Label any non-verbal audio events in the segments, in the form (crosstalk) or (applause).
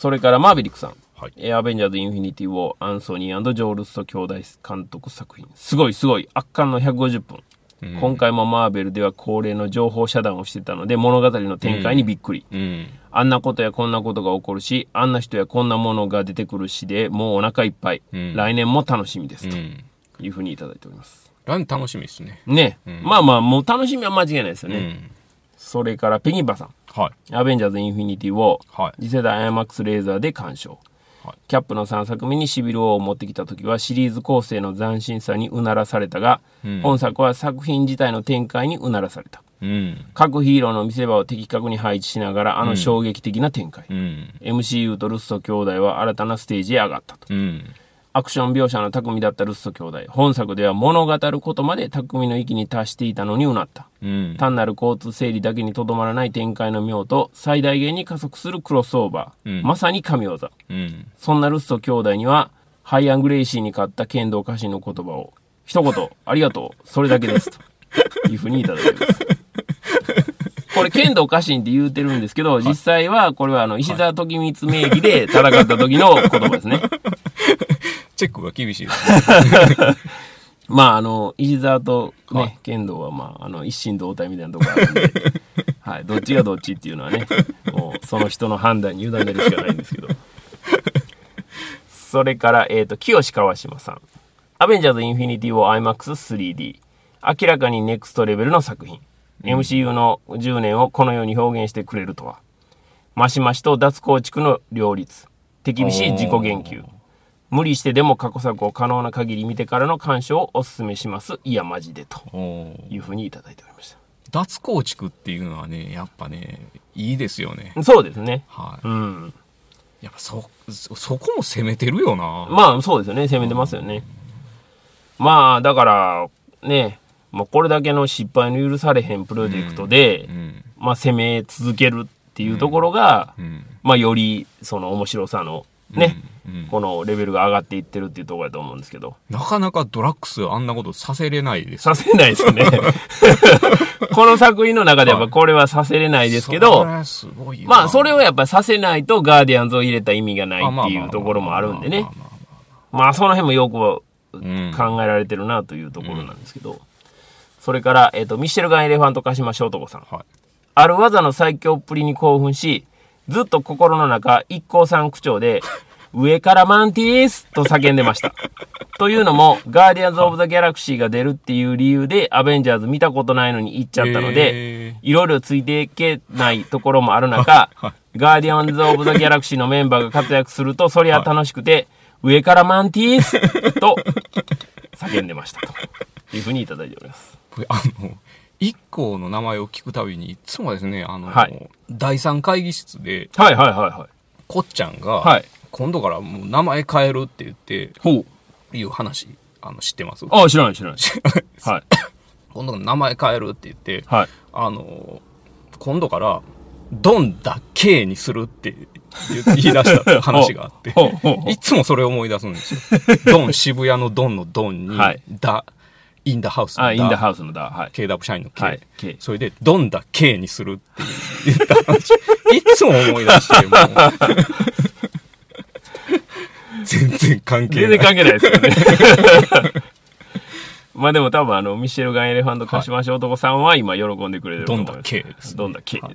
それからマーベリックさん。はいえーアベンジャーズ・インフィニティ・ウォー、アンソニージョー・ルッソ兄弟監督作品。すごいすごい、圧巻の150分。今回もマーベルでは恒例の情報遮断をしてたので、物語の展開にびっくり。うん。あんなことやこんなことが起こるし、あんな人やこんなものが出てくるしで、もうお腹いっぱい。ん来年も楽しみです。とうん。いうふうにいただいております。来年楽しみですね。ね、まあまあ、もう楽しみは間違いないですよね。うん。それから、ペギンパさん。はい。アベンジャーズ・インフィニティ・ウォー、はい次世代 IMAX レーザーで鑑賞、はいキャップの3作目にシビル王を持ってきた時はシリーズ構成の斬新さにうならされたが、うん本作は作品自体の展開にうならされたうん。各ヒーローの見せ場を的確に配置しながらあの衝撃的な展開、うん。MCU とルッソ兄弟は新たなステージへ上がったとうん。アクション描写の巧みだったルッソ兄弟本作では物語ることまで巧みの域に達していたのにうなった。うん。単なる交通整理だけにとどまらない展開の妙と最大限に加速するクロスオーバー、うん。まさに神業。うん。そんなルッソ兄弟にはハイアン・グレイシーに勝ったケンドー・カシンの言葉を一言ありがとうそれだけですと (laughs) いうふうにいただいてます。これケンドー・カシンって言うてるんですけど、実際はこれはあの石澤常光名義で戦った時の言葉ですねチェックが厳しいですね。(laughs) まああの石澤とね、はい。ケンドーはまああの一心同体みたいなところあるんで (laughs) はい、どっちがどっちっていうのはね (laughs) もうその人の判断に委ねるしかないんですけど。それから、えっと清川島さん「アベンジャーズ・インフィニティ・を IMAX3D」明らかにネクストレベルの作品、MCU の10年をこのように表現してくれるとは。マシマシと脱構築の両立。手厳しい自己言及無理してでも過去作を可能な限り見てからの鑑賞をお勧めしますいやマジでというふうにいただいておりまし脱構築っていうのはね、やっぱね、いいですよね。たそうですねはい。うんやっぱそ、そ、そこも攻めてるよな。まあそうですよね攻めてますよねまあだからねまあ、これだけの失敗の許されへんプロジェクトで、うん。まあ、攻め続けるっていうところが、うん。まあ、よりその面白さのね、うん。このレベルが上がっていってるっていうところだと思うんですけど。なかなかドラッグスあんなことさせれないです。させないですよね。(laughs) この作品の中でやっぱこれはさせれないですけど、まあそれをやっぱさせないとガーディアンズを入れた意味がないっていうところもあるんでね。まあその辺もよくうん考えられてるなというところなんですけど、それから、えっとミッシェルガン・エレファント・カシマショートコさん。はい。ある技の最強っぷりに興奮し、ずっと心の中、一向三口調で、(laughs) 上からマンティースと叫んでました。というのも、ガーディアンズ・オブ・ザ・ギャラクシーが出るっていう理由で、アベンジャーズ見たことないのに行っちゃったのでへ、いろいろついていけないところもある中、ガーディアンズ・オブ・ザ・ギャラクシーのメンバーが活躍すると、そりゃ楽しくて、上からマンティースと叫んでました。というふうにいただいております。これあの、一行の名前を聞くたびに、いつもですね、あの、はい第三会議室で、はいはいはいはい。こっちゃんが、はい今度からもう名前変えるって言って、ほう。いう話、あの、知ってます？ああ、知らない知らない。(laughs) はい。今度から名前変えるって言って、はい。あの、今度から、ドンだけにするって言言い出した話があって (laughs) いつもそれを思い出すんですよ。(laughs) ドン、渋谷のドンのドンに、はいダ、インダハウスのあ、インダダ、ハウスのだ。はい。KW 社員の K。はい K それで、ドンだ K にするって言った話。いつも思い出して、もう。全然関係ない。全然関係ないですよね。(laughs) まあでも多分あの、ミシェルガン・エレファント・カシマシ男さんは今喜んでくれてると思います。どんだけですねどんだけはい。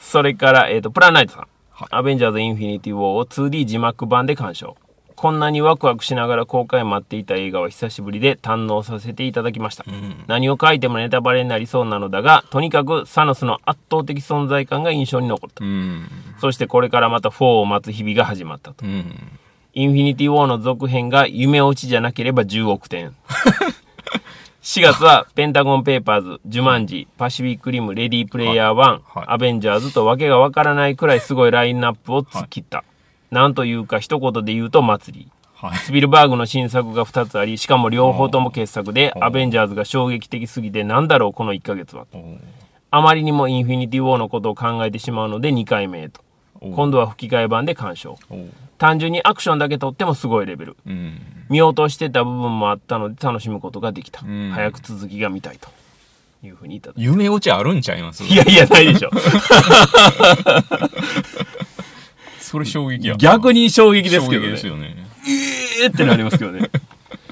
それから、えっ、と、プランナイトさん。はいアベンジャーズ・インフィニティ・ウォーを 2D 字幕版で鑑賞。こんなにワクワクしながら公開待っていた映画は久しぶりで堪能させていただきました。何を書いてもネタバレになりそうなのだが、とにかくサノスの圧倒的存在感が印象に残った。うん。そしてこれからまた4を待つ日々が始まったと。うん。インフィニティ・ウォーの続編が夢落ちじゃなければ10億点。(laughs) 4月はペンタゴン・ペーパーズ、ジュマンジ、パシフィック・リム、レディー・プレイヤー1、はいアベンジャーズとわけがわからないくらいすごいラインナップを突っ切った。なんというか一言で言うと祭り。はい。スピルバーグの新作が2つあり、しかも両方とも傑作で、アベンジャーズが衝撃的すぎてなんだろうこの1ヶ月は。あまりにもインフィニティ・ウォーのことを考えてしまうので2回目へと。今度は吹き替え版で鑑賞。単純にアクションだけとってもすごいレベル。うん。見落としてた部分もあったので楽しむことができた。ん早く続きが見たいというふうに言った。い夢落ちあるんちゃいます？やいや、ないでしょ。そ (laughs) それ衝撃やな。逆に衝撃ですけどね。衝撃ですよね。えーってなりますけどね。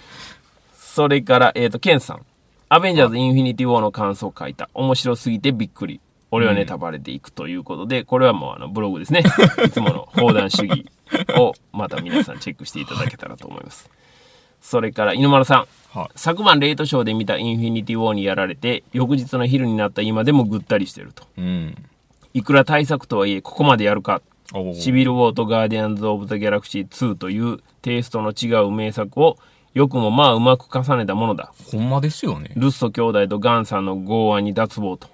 (laughs) それから、えっ、と、ケンさん。アベンジャーズ・インフィニティ・ウォーの感想を書いた。面白すぎてびっくり。俺はネタバレでいくということで、これはもうあのブログですね。(laughs) いつもの砲弾主義をまた皆さんチェックしていただけたらと思います。それから、犬丸さん。はい。昨晩レイトショーで見たインフィニティ・ウォーにやられて、翌日の昼になった今でもぐったりしてると。うん。いくら大作とはいえ、ここまでやるか。シビル・ウォーとガーディアンズ・オブ・ザ・ギャラクシー2というテイストの違う名作をよくもまあうまく重ねたものだ。ほんまですよね。ルッソ兄弟とガンさんの剛腕に脱帽と。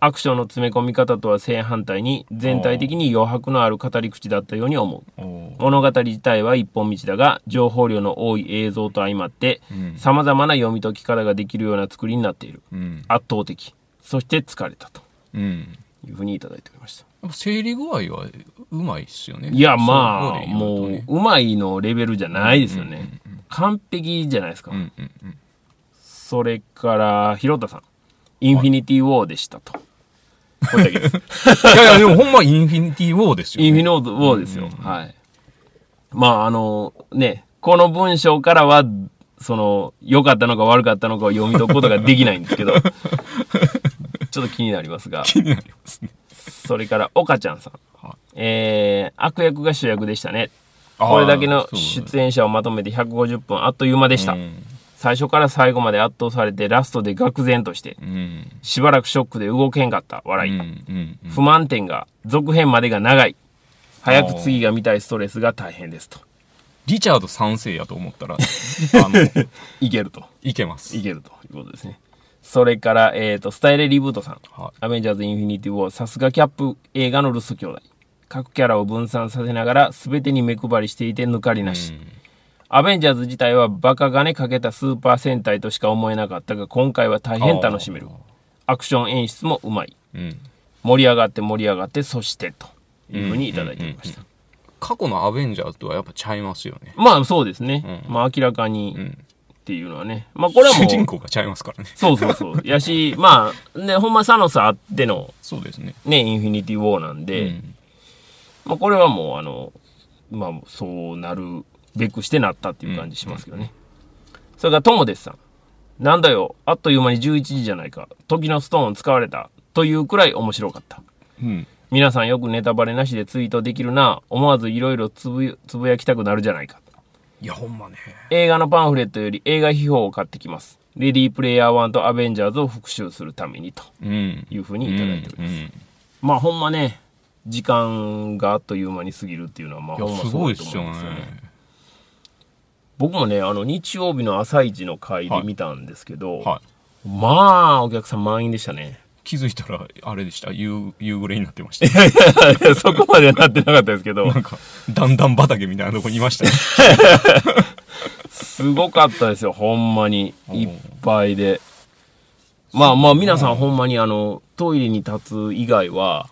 アクションの詰め込み方とは正反対に全体的に余白のある語り口だったように思う。物語自体は一本道だが、情報量の多い映像と相まって、うん様々な読み解き方ができるような作りになっている。うん。圧倒的。そして疲れたとうん。いうふうにいただいておりました。整理具合はうまいっすよね。いや、まあ、そういうもううまいのレベルじゃないですよね。完璧じゃないですか。うんうんうん。それから、ひろたさん。インフィニティ・ウォーでしたと。これだけです。(laughs) いやいや、でもほんまインフィニティ・ウォーですよ、ね。インフィニティ・ウォーですよ。はい。まあ、あの、ね、この文章からは、その、良かったのか悪かったのかを読み解くことができないんですけど、(laughs) ちょっと気になりますが、気になりますね。それから、岡ちゃんさん。はいえー、悪役が主役でしたね。これだけの出演者をまとめて150分あっという間でした。うん最初から最後まで圧倒されてラストで愕然として、うん。しばらくショックで動けんかった。笑い。不満点が、続編までが長い。早く次が見たいストレスが大変ですと。リチャード賛成やと思ったら、(laughs) あの、いけると。いけます。いけるということですね。それから、えっ、と、スタイレリブートさん。はいアベンジャーズ・インフィニティ・ウォー、さすがキャップ映画のルッソ兄弟。各キャラを分散させながら、全てに目配りしていて抜かりなし。アベンジャーズ自体はバカ金かけたスーパー戦隊としか思えなかったが、今回は大変楽しめる。アクション演出もうまい。うん。盛り上がって盛り上がって、そして、というふうにいただいておりました。過去のアベンジャーズとはやっぱちゃいますよね。まあそうですね。うんまあ明らかにうん。っていうのはね。まあこれはもう。主人公がちゃいますからね。そうそうそう。やし、まあ、ね、ほんまサノスあっての、そうですね。ね、インフィニティ・ウォーなんで、うんまあこれはもう、あの、まあそうなるべくしてなったっていう感じしますけどね。それからトモデスさん。なんだよ、あっという間に11時じゃないか。時のストーン使われた。というくらい面白かった。うん。皆さんよくネタバレなしでツイートできるな。思わずいろいろつぶつぶやきたくなるじゃないか。いや、ほんまね。映画のパンフレットより映画秘宝を買ってきます。レディープレイヤー1とアベンジャーズを復習するためにとうん。いうふうにいただいております。うん。まあほんまね、時間があっという間に過ぎるっていうのはまあいや、ほんますごいと思いますよね。ね。僕もね、あの日曜日の朝一の回で見たんですけど、はい。まあお客さん満員でしたね。気づいたら、あれでした？夕、夕暮れになってました。いやそこまではなってなかったですけど、なんか、段々畑みたいなとこにいましたね。すごかったですよ、ほんまに。いっぱいで。まあまあ皆さんほんまにあの、トイレに立つ以外は。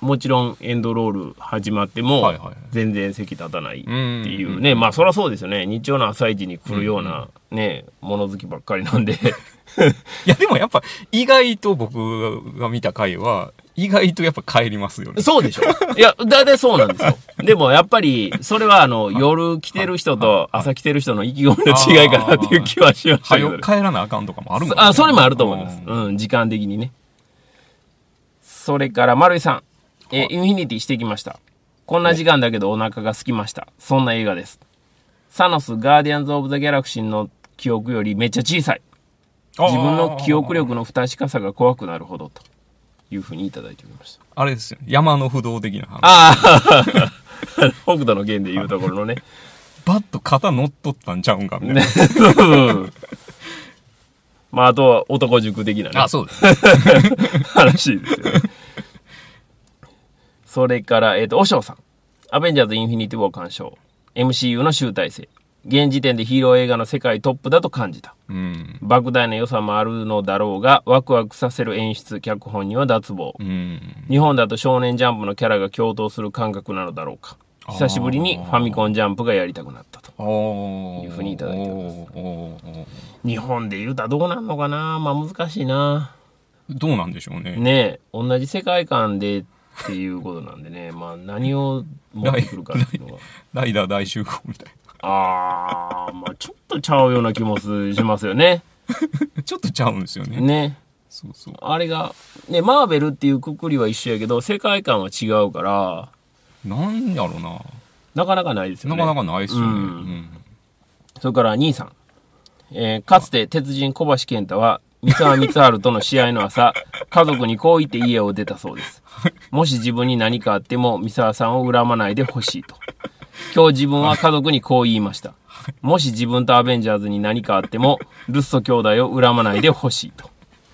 もちろんエンドロール始まっても全然席立たないってうんいうね、まあそりゃそうですよね。日曜の朝一に来るようなね、物好きばっかりなんで。(laughs) いや、でもやっぱ、意外と僕が見た回は、意外とやっぱ帰りますよね。そうでしょ。いや大体そうなんですよ。(laughs) でもやっぱりそれはあの夜来てる人と朝来てる人の意気込みの違いかなっていう気はしましたけど。帰らなあかんとかもあるもんねあそれもあると思い。ますうんうん時間的にねそれから丸井さんえインフィニティしてきました。こんな時間だけどお腹が空きました。そんな映画です。サノスガーディアンズ・オブ・ザ・ギャラクシーの記憶よりめっちゃ小さい。自分の記憶力の不確かさが怖くなるほどというふうにいただいておりました。あれですよ。山の不動的な話。ああ北斗の剣でいうところのね。(laughs) バッと肩乗っとったんちゃうんかみたいな。ね (laughs) そうまああとは男塾的なねあ、そうです。(laughs) 話ですよね。それから、えっ、と、おしょうさん。アベンジャーズ・インフィニティ・ウォー鑑賞。MCU の集大成。現時点でヒーロー映画の世界トップだと感じた。うん。莫大な予算もあるのだろうが、ワクワクさせる演出、脚本には脱帽。うん。日本だと少年ジャンプのキャラが共闘する感覚なのだろうか。久しぶりにファミコンジャンプがやりたくなったと。いうふうにいただいております日本で言うたらどうなんのかな？まあ難しいな。どうなんでしょうね。ねえ、同じ世界観でっていうことなんでね、(laughs) まあ何を持ってくるかっていうのは。ライ (laughs) ダー大集合みたいあー、まあちょっとちゃうような気もすしますよね。な。(laughs) ちょっとちゃうんですよね。ね。そうそう。あれが、ね、マーベルっていうくくりは一緒やけど、世界観は違うから、なんやろな。なかなかないですよね。なかなかないっすよね。ううんん。それから兄さん。えーかつて鉄人小橋健太は、三沢光晴との試合の朝、(laughs) 家族にこう言って家を出たそうです。(laughs) もし自分に何かあっても、三沢さんを恨まないでほしいと。今日自分は家族にこう言いました。もし自分とアベンジャーズに何かあっても、ルッソ兄弟を恨まないでほしいと。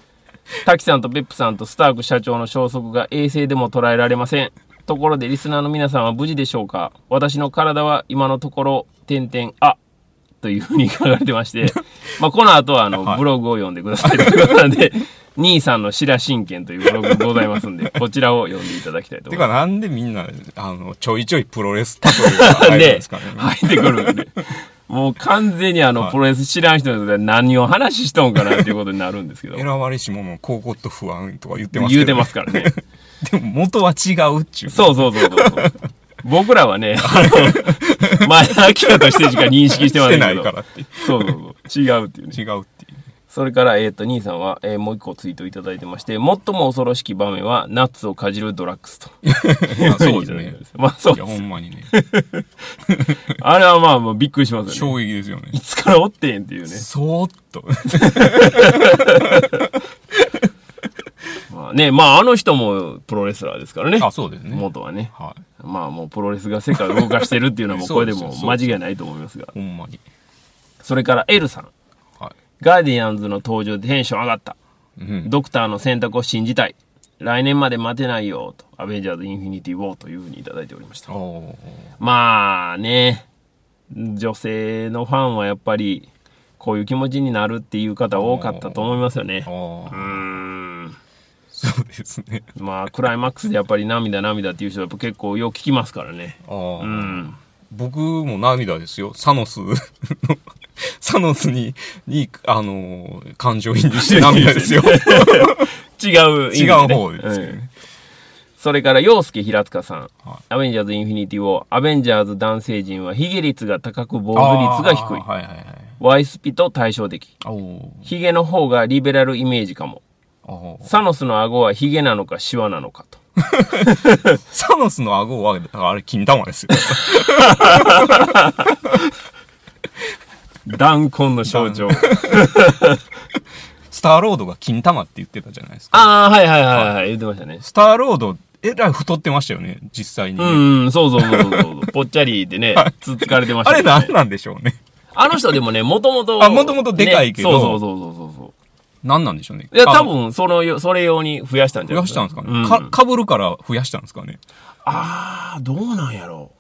(laughs) 滝さんとペップさんとスターク社長の消息が衛星でも捉えられません。ところでリスナーの皆さんは無事でしょうか？私の体は今のところ、点々、あ、というふうに書かれてまして、(laughs) まあこの後はあの、はいブログを読んでくださいということなんで、(laughs) 兄さんの白真剣というブログがございますんで、こちらを読んでいただきたいと思います。てかなんでみんな、あの、ちょいちょいプロレス例えが入るんでですかね。(laughs) 入ってくるんで。もう完全にあの、はいプロレス知らん人で何を話しとんかなっていうことになるんですけど。選ばれし者、高骨と不安とか言ってますけど、言うてますからね。(laughs) でも元は違うっちゅう。そうそうそうそう。僕らはね、(laughs) あの、前明らとしてしか認識してませんけど。ないからって。そうそうそう。違うっていうね。違うって。それから、えっ、と、兄さんは、えーもう一個ツイートいただいてまして、最も恐ろしき場面は、ナッツをかじるドラッグスと。ま (laughs) あそうですね。まあそういや、ほんまにね。(laughs) あれはまあ、もうびっくりしますよね。衝撃ですよねい。つからおってんっていうね。そーっと。(laughs) まあね、まああの人もプロレスラーですからね。あ、そうですね。元はね。はい。まあもうプロレスが世界を動かしてるっていうのはもうこれでも間違いないと思いますが。ほんまに。それから L さん。はい。ガーディアンズの登場でテンション上がった。うん。ドクターの選択を信じたい。来年まで待てないよ、と。アベンジャーズ・インフィニティ・ウォーというふうにいただいておりました。まあね、女性のファンはやっぱり、こういう気持ちになるっていう方多かったと思いますよね。あうん。そうですね。まあ、クライマックスでやっぱり涙涙っていう人は結構よく聞きますからね。うん。僕も涙ですよ。サノスの、サノスに、に、あのー感情移入して涙ですよ。(laughs) 違うね。違う方ですよねうんそれから、洋介平塚さん。はいアベンジャーズ・インフィニティを、アベンジャーズ男性陣はヒゲ率が高く、坊主率が低い。はいはいはい。ワイスピと対照的。ヒゲの方がリベラルイメージかも。サノスの顎はヒゲなのかシワなのかと。サノスの顎は、あれ、金玉ですよ。(laughs) 弾痕の象徴。スターロードが金玉って言ってたじゃないですか。ああ、はいはいはいはい、言ってましたね。スターロード、えらい太ってましたよね、実際に。うん、うん、そうそうそうそうそう。ぽっちゃりでね、つっつかれてましたねあれ何なんでしょうね。あの人でもね、もともと。あ元々でかいけどねそうそうそうそうそう。何なんでしょうね。いや、あ多分、そのよ、それ用に増やしたんじゃない増やしたんですかね。うん、か、かぶるから増やしたんですかね。ああ、どうなんやろう。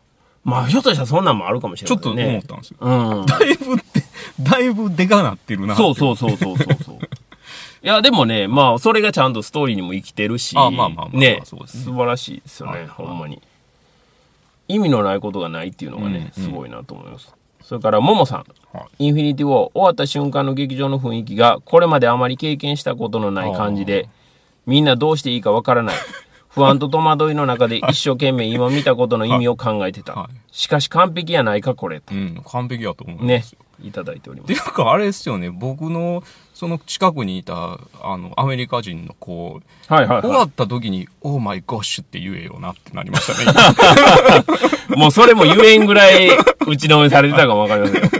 まあ、ひょっとしたらそんなんもあるかもしれちょっとないね。思ったんですよ。うん。だいぶって、だいぶでかなってるなって。そうそうそうそうそうそう。(laughs) いや、でもね、まあ、それがちゃんとストーリーにも生きてるし、あまあまあまあね、そうですね素晴らしいですよね、はいほんまに。意味のないことがないっていうのがね、すごいなと思います。それから、ももさん。はい。インフィニティ・ウォー。終わった瞬間の劇場の雰囲気がこれまであまり経験したことのない感じでみんなどうしていいかわからない。(laughs) 不安と戸惑いの中で一生懸命今見たことの意味を考えてた、はい。しかし完璧やないかこれ。とうん、完璧やと思いまね。いただいておりまっていすうか、あれですよね、僕の、その近くにいた、あの、アメリカ人の子、はいはいは終わった時に、オーマイゴッシュって言えよなってなりましたね。い (laughs) もうそれも言えんぐらい打ちのめされてたかもわかりません。よ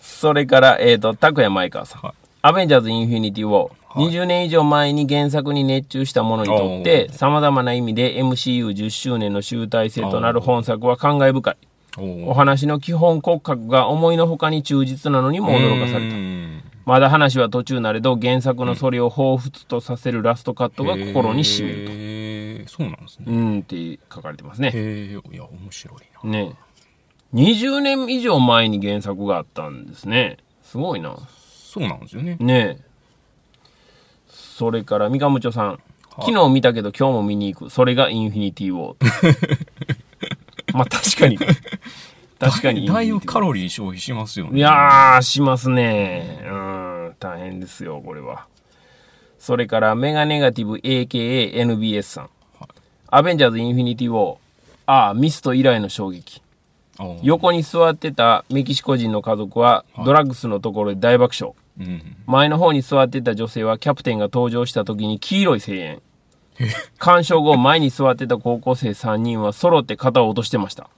それからえっ、と拓也前川さん、はい。アベンジャーズ・インフィニティ・ウォー、20年以上前に原作に熱中した者にとって、様々な意味で MCU10 周年の集大成となる本作は感慨深い。おお話の基本骨格が思いのほかに忠実なのにも驚かされた。た。まだ話は途中なれど、原作のそれを彷彿とさせるラストカットが心に染みると。へーそうなんですね。うんって書かれてますね。へえ、いや、面白いな。ね20年以上前に原作があったんですね。すごいな。そうなんですよね。ねえ。それから、三上町さん。昨日見たけど今日も見に行く。それがインフィニティ・ウォー。(laughs) (laughs) まあ確かに。確かに。だいぶカロリー消費しますよね。いやー、しますね。うん、大変ですよ、これは。それから、メガネガティブ AKA NBS さん。アベンジャーズ・インフィニティ・ウォー。ああ、ミスト以来の衝撃。横に座ってたメキシコ人の家族は、ドラッグスのところで大爆笑。うん。前の方に座ってた女性はキャプテンが登場した時に黄色い声援。鑑賞後、前に座ってた高校生3人は揃って肩を落としてました。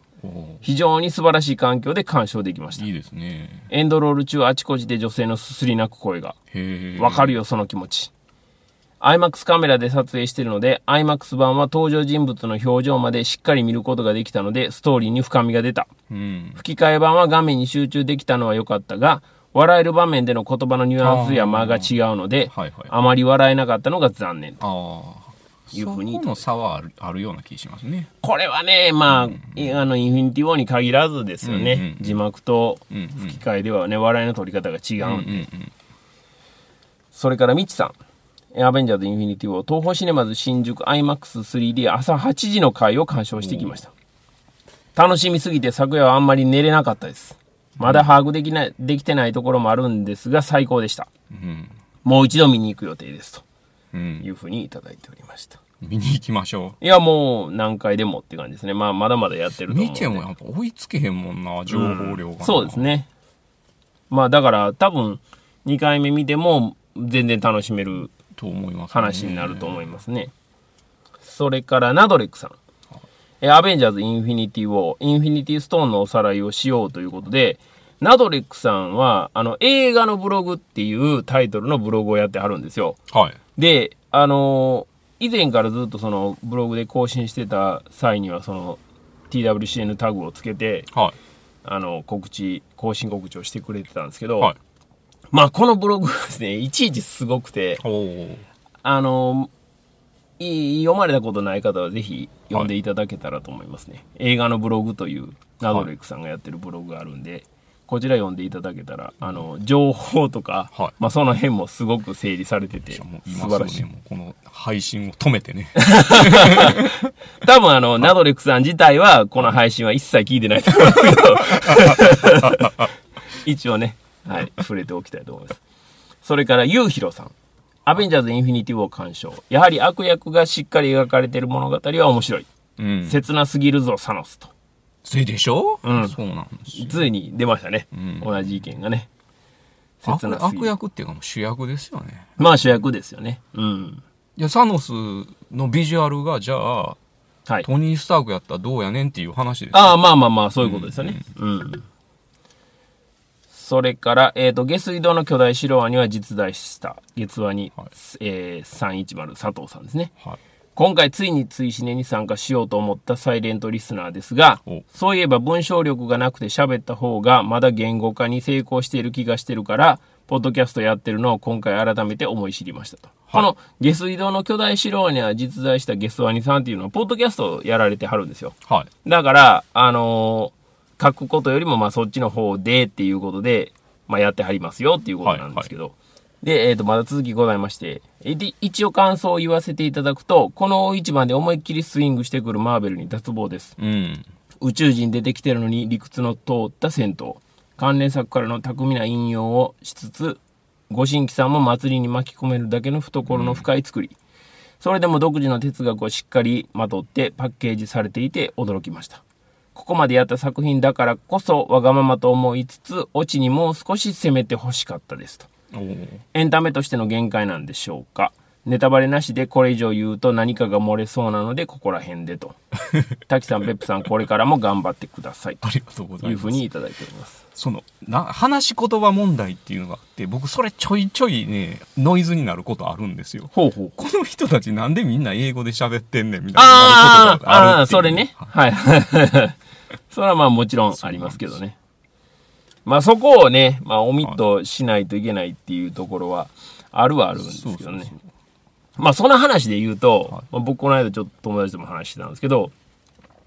非常に素晴らしい環境で鑑賞できました。いいですね。エンドロール中あちこちで女性のすすり泣く声が。わかるよ、その気持ち。IMAX カメラで撮影しているので、IMAX 版は登場人物の表情までしっかり見ることができたので、ストーリーに深みが出た。うん。吹き替え版は画面に集中できたのは良かったが、笑える場面での言葉のニュアンスや間が違うので、はいはい。あまり笑えなかったのが残念。ああ。いうふうにの差はあるあるような気しますね。これはね、まあ、いあの、インフィニティ・ウォーに限らずですよね。うんうん字幕とうんうん。吹き替えではね、笑いの取り方が違うんで。うんうんうん。それから、ミッチさん。アベンジャーズ・インフィニティを東宝シネマズ新宿 IMAX3D 朝8時の回を鑑賞してきました。楽しみすぎて昨夜はあんまり寝れなかったです。まだ把握できない、できてないところもあるんですが最高でした。うん。もう一度見に行く予定です。とうんいうふうにいただいておりました。見に行きましょいや、もう何回でもって感じですね。まあ、まだまだやってう。ると思う。見てもやっぱ追いつけへんもんな、情報量がな。そうですね。まあ、だから多分2回目見ても全然楽しめると思います、ね。話になると思いますね。それから、ナドレックさん。えアベンジャーズ・インフィニティ・ウォー、インフィニティ・ストーンのおさらいをしようということで、ナドレックさんは、あの、映画のブログっていうタイトルのブログをやってはるんですよ。はい。で、あのー以前からずっとそのブログで更新してた際には、その TWCN タグをつけて、はい。あの、告知、更新告知をしてくれてたんですけど、はい。まあ、このブログはですね、(laughs) いちいちすごくて。あの、い読まれたことない方はぜひ読んでいただけたらと思いますね。映画のブログというナドレックさんがやってるブログがあるんで、こちら読んでいただけたら、あの、情報とか、はいまあその辺もすごく整理されてて、素晴らしいね、。この配信を止めてね。(laughs) 多分あの、ナドレックさん自体は、この配信は一切聞いてないと思うけど、(laughs) 一応ね、はい、触れておきたいと思います。それから、ゆうひろさん。アベンジャーズ・インフィニティを鑑賞。やはり悪役がしっかり描かれている物語は面白い。うん。切なすぎるぞ、サノスと。それでしょ？うんそうなんですよ。ついに出ましたね。ん同じ意見がね。悪切。悪役っていうかもう主役ですよね。まあ主役ですよね。うん。いや、サノスのビジュアルが、じゃあ、はい。トニー・スタークやったらどうやねんっていう話ですよ。ああ、まあまあまあ、そういうことですよね。うん。それから、えっ、と、下水道の巨大白ワニは実在した月ワニ、はいえー、310佐藤さんですね。はい。今回ついに追試ねに参加しようと思ったサイレントリスナーですがお、そういえば文章力がなくて喋った方がまだ言語化に成功している気がしてるから、ポッドキャストやってるのを今回改めて思い知りましたと。この下水道の巨大白ワニは実在したゲスワニさんっていうのは、ポッドキャストをやられてはるんですよ。はい。だから、あのー書くことよりも、まあ、そっちの方でっていうことで、まあ、やってはりますよっていうことなんですけど。で、えっ、と、まだ続きございまして、一応感想を言わせていただくと、この大一番で思いっきりスイングしてくるマーベルに脱帽です。うん。宇宙人出てきてるのに理屈の通った戦闘。関連作からの巧みな引用をしつつ、ご新規さんも祭りに巻き込めるだけの懐の深い作り。それでも独自の哲学をしっかりまとってパッケージされていて驚きました。ここまでやった作品だからこそわがままと思いつつ、オチにもう少し攻めて欲しかったですと。エンタメとしての限界なんでしょうか。ネタバレなしでこれ以上言うと何かが漏れそうなのでここら辺でと。(laughs) 滝さん、ペップさん、これからも頑張ってください。ありがとうごという。ふうにいただいております。その、な、話し言葉問題っていうのがあって、僕それちょいちょいね、ノイズになることあるんですよ。ほうほう。この人たちなんでみんな英語で喋ってんねんみたいななああそれね。はい。(laughs) それはまあもちろんありますけどね。まあそこをね、まあオミットしないといけないっていうところはあるはあるんですけどね。そうそうそうまあその話で言うと、はいまあ、僕この間ちょっと友達とも話してたんですけど、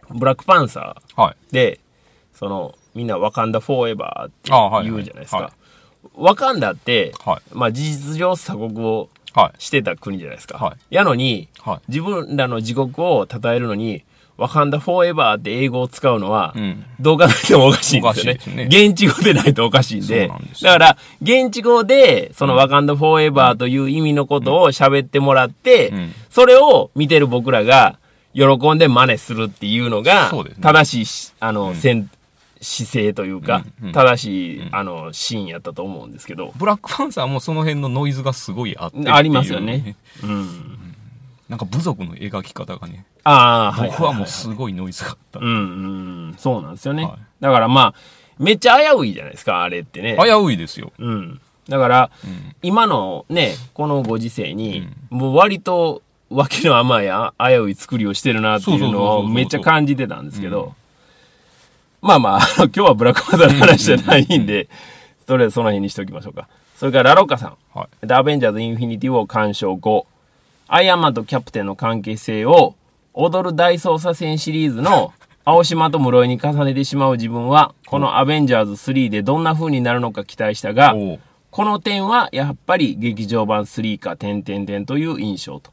ブラックパンサー、はい。で、その、みんなワカンダフォーエバーって言うじゃないですか。はいワカンダって、はいまあ事実上鎖国をはい。してた国じゃないですか。はいやのに、はい自分らの自国を称えるのに、ワカンダフォーエバーって英語を使うのは、うん。どう考えてもおかしいんですよね。ね。現地語でないとおかしいんで。んでだから、現地語で、そのワカンダフォーエバーという意味のことを喋ってもらって、うん。それを見てる僕らが、喜んで真似するっていうのが正しいしあの、うん。姿勢というか、うん。うん。正しい、うん。あのシーンやったと思うんですけど、ブラックパンサーもその辺のノイズがすごいあってありますよね。うん、なんか部族の描き方がね、ああはい僕はもうすごいノイズがあった。うんうんそうなんですよね、はい。だからまあめっちゃ危ういじゃないですかあれってね。危ういですよ。うん。だからうん。今のねこのご時世に、もう割と脇の甘いあ危うい作りをしてるなっていうのをめっちゃ感じてたんですけど、まあまあ、今日はブラックパンサーの話じゃないんで、とりあえずその辺にしておきましょうか。それからラロッカさん。はい。でアベンジャーズ・インフィニティを鑑賞後、アイアンマンとキャプテンの関係性を、踊る大捜査線シリーズの (laughs) 青島と室井に重ねてしまう自分は、このアベンジャーズ3でどんな風になるのか期待したが、この点はやっぱり劇場版3か点々点という印象と。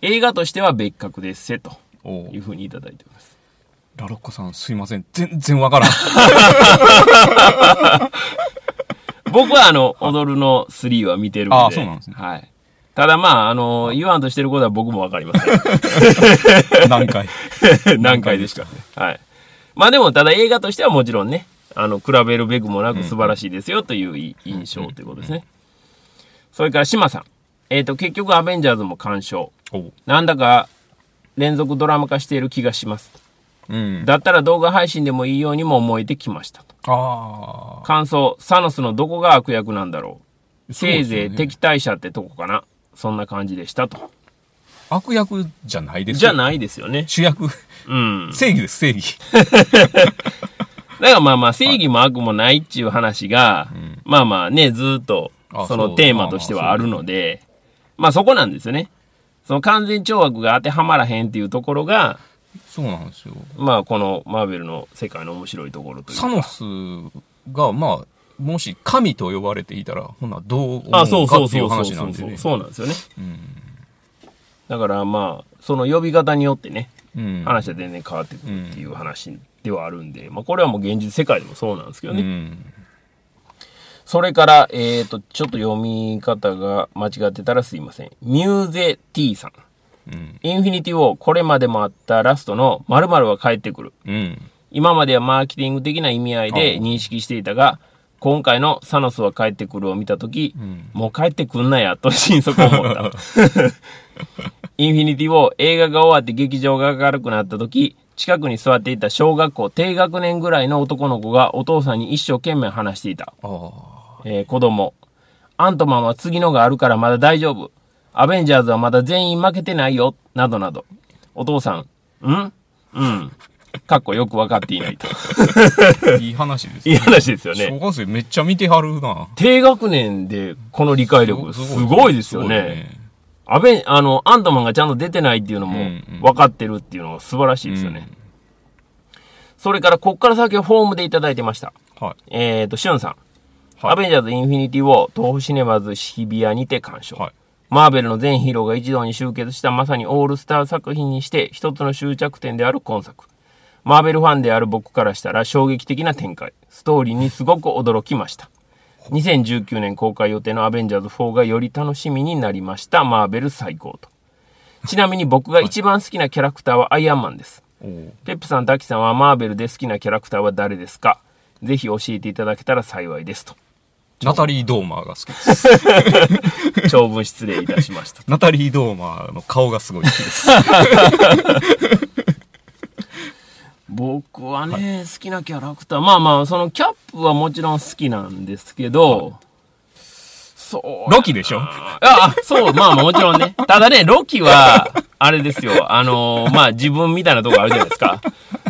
映画としては別格ですせという風にいただいております。ラロッカさんすいません。全然わからん。(laughs) 僕はあの、踊るの3は見てるんで。あそうなんですねはい。ただまあ、あの、言わんとしてることは僕もわかりません。(laughs) 何回？(laughs) 何回ですか？ね。はい。まあでも、ただ映画としてはもちろんね、あの、比べるべくもなく素晴らしいですよというい印象ということですね。それから、島さん。えっ、と、結局、アベンジャーズも鑑賞。なんだか、連続ドラマ化している気がします。うん。だったら動画配信でもいいようにも思えてきましたと。感想、サノスのどこが悪役なんだろう。せいそうですよねぜい敵対者ってとこかな。そんな感じでしたと。悪役じゃないですよ。じゃないですよね。主役。うん。正義です、正義。だからまあまあ正義も悪もないっていう話が、まあまあね、ずーっとあそのテーマとしてはあるので、まあそこなんですよね。その完全懲悪が当てはまらへんっていうところが、そうなんですよ。まあこのマーベルの世界の面白いところというか。サノスが、まあ、もし神と呼ばれていたら、ほな、どう思ううかっていう話なんでね。そうなんですよね。うんだからまあ、その呼び方によってね、うん。話は全然変わってくるっていう話ではあるんで、まあこれはもう現実世界でもそうなんですけどね。うん。それから、えっ、と、ちょっと読み方が間違ってたらすいません。ミューゼ T さん。うん。インフィニティをこれまでもあったラストの〇〇は帰ってくる。うん。今まではマーケティング的な意味合いで認識していたが、今回のサノスは帰ってくるを見たとき、んもう帰ってくんなやと心底思った。(laughs) インフィニティを映画が終わって劇場が明るくなったとき、近くに座っていた小学校低学年ぐらいの男の子がお父さんに一生懸命話していた。えー子供。アントマンは次のがあるからまだ大丈夫。アベンジャーズはまだ全員負けてないよ。などなど。お父さん、ん？うん。(laughs) かっこよくわかっていないと。(laughs) いい話ですいい話ですよね。小学生めっちゃ見てはるな。低学年でこの理解力すごいですよね。すアベン、あの、アントマンがちゃんと出てないっていうのもうんうん分かってるっていうのが素晴らしいですよね。それから、こっから先はフォームでいただいてました。ごいね。えっ、と、しゅんさん。はいアベンジャーズインフィニティを東宝シネマズ日比谷にて鑑賞。はい。マーベルの全ヒーローが一堂に集結したまさにオールスター作品にして一つの終着点である今作。マーベルファンである僕からしたら衝撃的な展開。ストーリーにすごく驚きました。2019年公開予定のアベンジャーズ4がより楽しみになりました。マーベル最高と。ちなみに僕が一番好きなキャラクターはアイアンマンです。ペップさん、タキさんはマーベルで好きなキャラクターは誰ですか？ぜひ教えていただけたら幸いですと。ナタリー・ドーマーが好きです。長文失礼いたしました。(laughs) ナタリー・ドーマーの顔がすごい好きです。(laughs) 僕はね、好きなキャラクター。まあまあ、そのキャップはもちろん好きなんですけど、そう。ロキでしょ？あ、あそう、まあもちろんね。ただね、ロキは、あれですよ。あのまあ自分みたいなとこあるじゃないですか。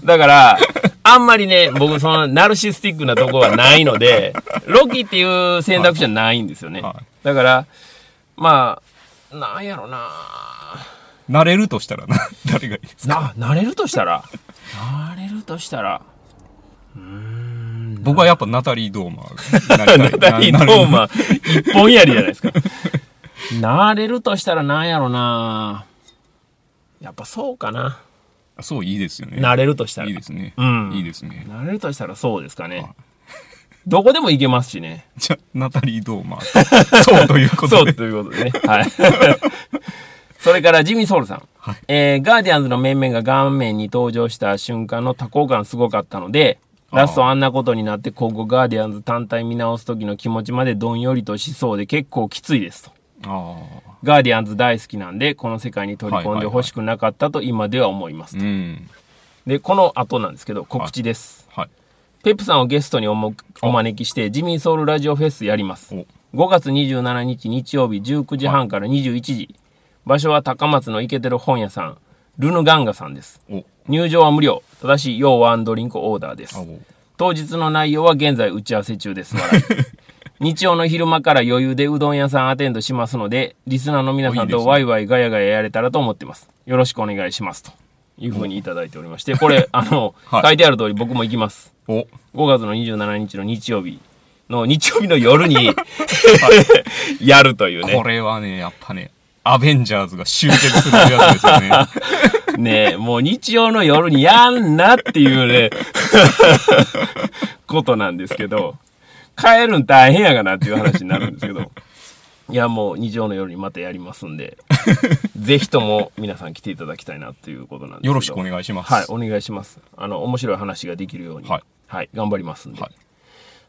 だから、あんまりね、僕そのナルシスティックなとこはないので、ロキっていう選択肢はないんですよね。はいだから、まあ、なんやろななれるとしたらな、誰がいいですか？な、なれるとしたら、なれるとしたら、僕はやっぱナタリー・ドーマー。(laughs) ナタリー・なドーマー、一本やりじゃないですか。なれるとしたらなんやろなやっぱそうかな。そう、いいですよね。なれるとしたら。いいですね。うんいいですね。なれるとしたらそうですかね。どこでも行けますしね。じゃあ、ナタリー・ドーマー。そうということで。(laughs) そうということでね。はい。それからジミー・ソウルさん。はいえーガーディアンズの面々が画面に登場した瞬間の多幸感すごかったので、ラストあんなことになって今後ガーディアンズ単体見直す時の気持ちまでどんよりとしそうで結構きついですと。あガーディアンズ大好きなんで、この世界に取り込んでほしくなかったと今では思いますあ。うん。で、この後なんですけど、告知です。はい。ペップさんをゲストにおもお招きして、ジミーソウルラジオフェスやります。お5月27日日曜日19時半から21時。場所は高松のイケてる本屋さん、ルヌガンガさんです。お入場は無料。ただし、要ワンドリンクオーダーです当日の内容は現在打ち合わせ中です。(laughs) 日曜の昼間から余裕でうどん屋さんアテンドしますので、リスナーの皆さんとワイワイガヤガヤやれたらと思ってます。よろしくお願いします。というふうにいただいておりまして、これ、あの、(laughs) はい書いてある通り僕も行きます。お5月の27日の日曜日の日曜日の夜に (laughs) やるというね。これはね、やっぱね、アベンジャーズが集結するやつですよね。(laughs) ねえ、もう日曜の夜にやんなっていうね、(laughs) ことなんですけど、帰るん大変やがなっていう話になるんですけど、いやもう日曜の夜にまたやりますんで、(laughs) ぜひとも皆さん来ていただきたいなっていうことなんですけど。よろしくお願いします。はい、お願いします。あの、面白い話ができるように、ははいい、頑張りますんで。はい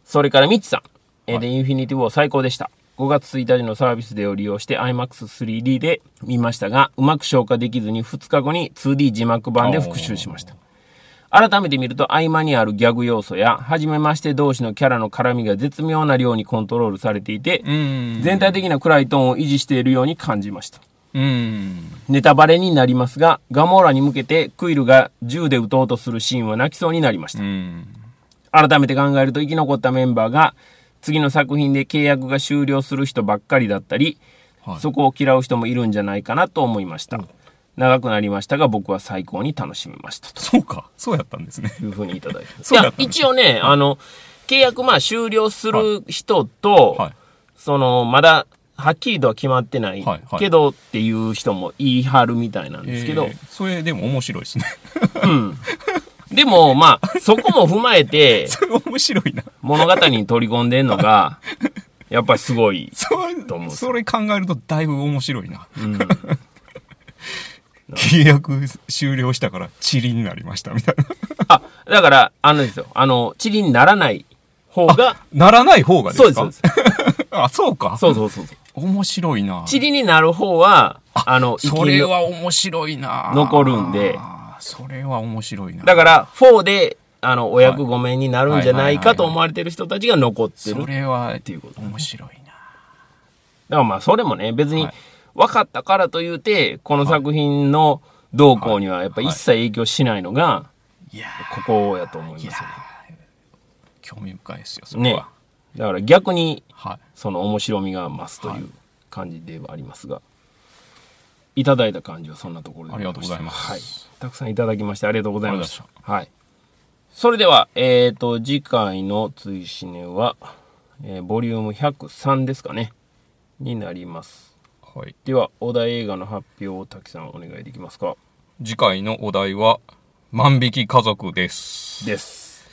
それから、ミッチさん。えーはいで、インフィニティウォー最高でした。5月1日のサービスデーを利用して IMAX3D で見ましたが、うまく消化できずに2日後に 2D 字幕版で復習しました。改めて見ると合間にあるギャグ要素や、初めまして同士のキャラの絡みが絶妙な量にコントロールされていて、うん。全体的な暗いトーンを維持しているように感じました。うん。ネタバレになりますが、ガモーラに向けてクイルが銃で撃とうとするシーンは泣きそうになりましたう。ん。改めて考えると生き残ったメンバーが次の作品で契約が終了する人ばっかりだったり、はいそこを嫌う人もいるんじゃないかなと思いました。長くなりましたが僕は最高に楽しめましたとそうか。そうやったんですね。いうふうにいただいて。(laughs) いや一応ね、あの、契約まあ終了する人と、はい。その、まだ、はっきりとは決まってないはいはいけどっていう人も言い張るみたいなんですけど、えーそれでも面白いですね。うん。(laughs) でも、まあ、そこも踏まえて、(laughs) それ面白いな。物語に取り込んでんのが、やっぱりすごい。そと思うそれ考えるとだいぶ面白いな。うん。(laughs) 契約終了したからチリになりましたみたいな。(laughs) あ、だから、あのですよ、あの、チリにならない方が、ならない方がですか？そうです、そうです。あ、そうか。そうそうそうそう。面白いな。チリになる方は、あの、生きそれるは面白いな。残るんでそれは面白いな。だから、4で、あの、お役御免になるんじゃないかと思われてる人たちが残ってる。それはていうこと面白いな。だからまあ、それもね、別にはい分かったからというて、この作品の動向にはやっぱ一切影響しないのが、ここやと思いますよね。ー興味深いですよ、そこねは。。だから逆に、はい。その面白みが増すという感じではありますが、い、ただいた感じはそんなところでありがとうございますはい。たくさんいただきましてありがとうございました。はい。それでは、えっ、と、次回の追試ねは、えーボリューム103ですかね。になります。はい。では、お題映画の発表を滝さんお願いできますか次回のお題は、万引き家族です。です。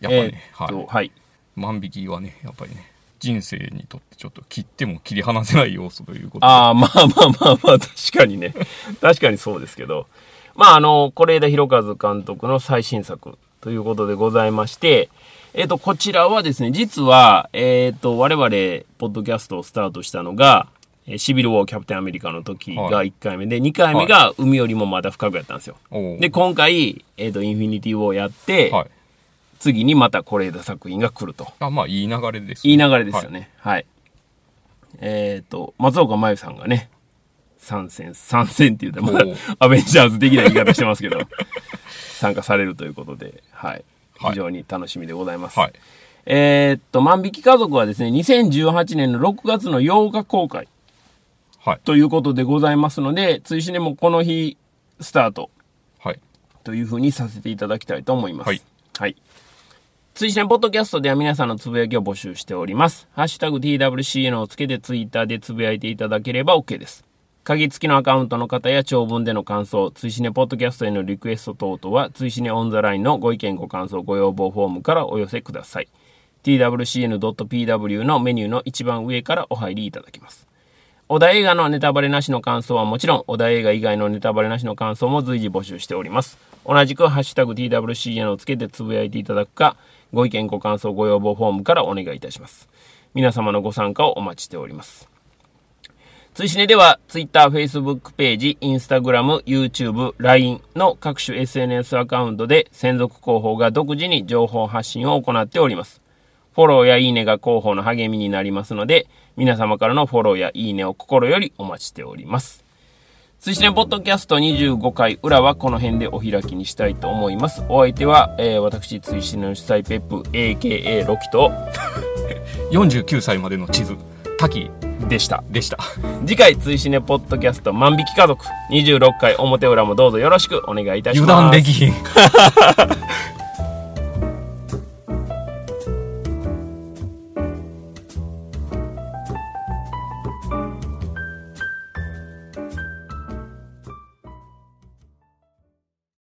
やっぱりね、えーはい。はい。万引きはね、やっぱりね、人生にとってちょっと切っても切り離せない要素ということで。ああ、まあまあまあまあ、確かにね。(laughs) 確かにそうですけど。まあ、あの、是枝裕和監督の最新作ということでございまして、えっ、と、こちらはですね、実は、えっ、と、我々、ポッドキャストをスタートしたのが、えーシビル・ウォー・キャプテン・アメリカの時がはい1回目で、2回目が海よりもまだ深くやったんですよ。おーで、今回、えっ、と、インフィニティ・ウォーやって、はい。次にまた是枝作品が来ると。あ、まあ、いい流れです、いい流れですよね。はい。えっ、と、松岡真優さんがね、参戦、参戦って言うと、まだアベンジャーズ的な言い方してますけど、(laughs) 参加されるということで、はい。はい非常に楽しみでございます。はい。えっと、万引き家族はですね、2018年の6月の8日公開はい。ということでございますので、追試ねもこの日スタートはい。というふうにさせていただきたいと思います。はい。はい。追試ねポッドキャストでは皆さんのつぶやきを募集しております。ハッシュタグ TWCN をつけてツイッターでつぶやいていただければ OK です。鍵付きのアカウントの方や長文での感想、追試ねポッドキャストへのリクエスト等々は、追試ねオンザラインのご意見ご感想ご要望フォームからお寄せください。twcn.pw のメニューの一番上からお入りいただけます。小田映画のネタバレなしの感想はもちろん、小田映画以外のネタバレなしの感想も随時募集しております。同じく、ハッシュタグ TWCN をつけてつぶやいていただくか、ご意見、ご感想、ご要望フォームからお願いいたします。皆様のご参加をお待ちしております。追試ねでは、Twitter、Facebook ページ、Instagram、YouTube、LINE の各種 SNS アカウントで専属広報が独自に情報発信を行っております。フォローやいいねが広報の励みになりますので、皆様からのフォローやいいねを心よりお待ちしております。追試ねポッドキャスト25回裏はこの辺でお開きにしたいと思います。お相手は、えー私、追試ねの主催ペップ、AKA ロキと、(laughs) 49歳までの地図滝でした。でした次回追試ねポッドキャスト万引き家族26回表裏もどうぞよろしくお願いいたします。油断できひん (laughs)